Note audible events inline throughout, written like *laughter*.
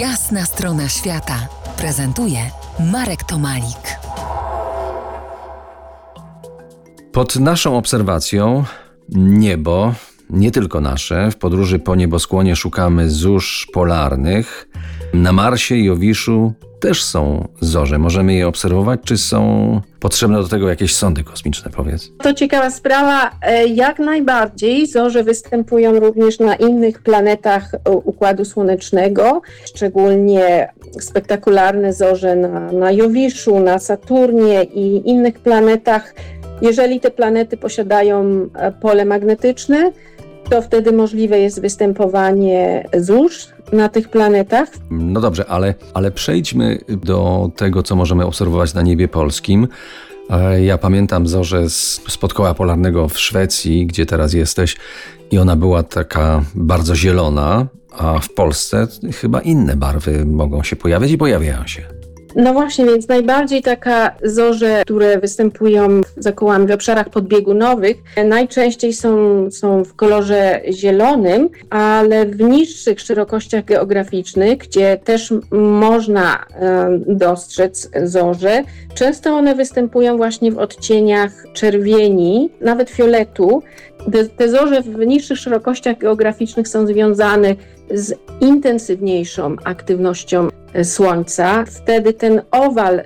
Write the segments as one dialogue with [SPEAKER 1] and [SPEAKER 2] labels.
[SPEAKER 1] Jasna strona świata prezentuje Marek Tomalik.
[SPEAKER 2] Pod naszą obserwacją niebo, nie tylko nasze, w podróży po nieboskłonie szukamy zórz polarnych. Na Marsie i Jowiszu też są zorze. Możemy je obserwować, czy są potrzebne do tego jakieś sondy kosmiczne, powiedz?
[SPEAKER 3] To ciekawa sprawa. E, jak najbardziej zorze występują również na innych planetach Układu Słonecznego, szczególnie spektakularne zorze na, na Jowiszu, na Saturnie i innych planetach. Jeżeli te planety posiadają e, pole magnetyczne, to wtedy możliwe jest występowanie zórz na tych planetach.
[SPEAKER 2] No dobrze, ale, ale przejdźmy do tego, co możemy obserwować na niebie polskim. E, ja pamiętam zorzę z, spod koła polarnego w Szwecji, gdzie teraz jesteś, i ona była taka bardzo zielona, a w Polsce chyba inne barwy mogą się pojawiać i pojawiają się.
[SPEAKER 3] No właśnie, więc najbardziej taka zorze, które występują za kołami w obszarach podbiegunowych, najczęściej są, są w kolorze zielonym, ale w niższych szerokościach geograficznych, gdzie też można dostrzec zorze, często one występują właśnie w odcieniach czerwieni, nawet fioletu. Te, te zorze w niższych szerokościach geograficznych są związane z intensywniejszą aktywnością Słońca, wtedy ten owal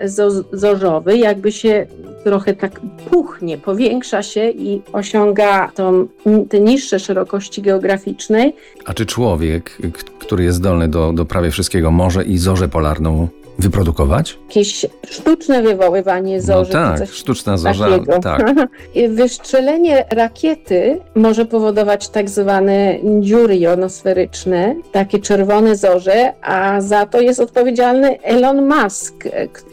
[SPEAKER 3] zorzowy jakby się trochę tak puchnie, powiększa się i osiąga tą, te niższe szerokości geograficznej.
[SPEAKER 2] A czy człowiek, który jest zdolny do, do prawie wszystkiego, może i zorzę polarną wyprodukować?
[SPEAKER 3] Jakieś sztuczne wywoływanie zorzy.
[SPEAKER 2] No tak, sztuczna zorza, tak. *laughs*
[SPEAKER 3] Wystrzelenie rakiety może powodować tak zwane dziury jonosferyczne, takie czerwone zorze, a za to jest odpowiedzialny Elon Musk,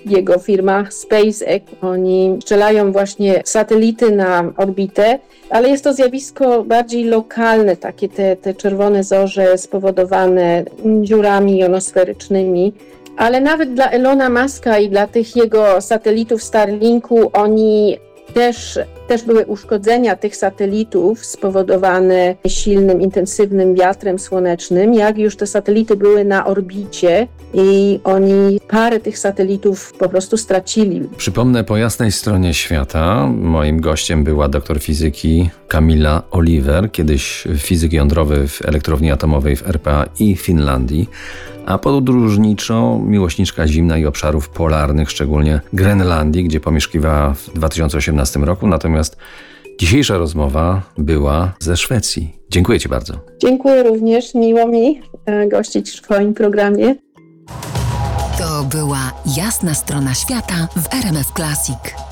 [SPEAKER 3] jego firma SpaceX. Oni strzelają właśnie satelity na orbitę, ale jest to zjawisko bardziej lokalne, takie te, te czerwone zorze spowodowane dziurami jonosferycznymi ale nawet dla Elona Muska i dla tych jego satelitów Starlinku, oni też, też były uszkodzenia tych satelitów spowodowane silnym, intensywnym wiatrem słonecznym. Jak już te satelity były na orbicie i oni parę tych satelitów po prostu stracili.
[SPEAKER 2] Przypomnę po jasnej stronie świata. Moim gościem była doktor fizyki Kamila Oliver, kiedyś fizyk jądrowy w elektrowni atomowej w RPA i Finlandii a podróżniczo miłośniczka zimna i obszarów polarnych, szczególnie Grenlandii, gdzie pomieszkiwała w 2018 roku. Natomiast dzisiejsza rozmowa była ze Szwecji. Dziękuję Ci bardzo.
[SPEAKER 3] Dziękuję również. Miło mi e, gościć w Twoim programie.
[SPEAKER 1] To była jasna strona świata w RMF Classic.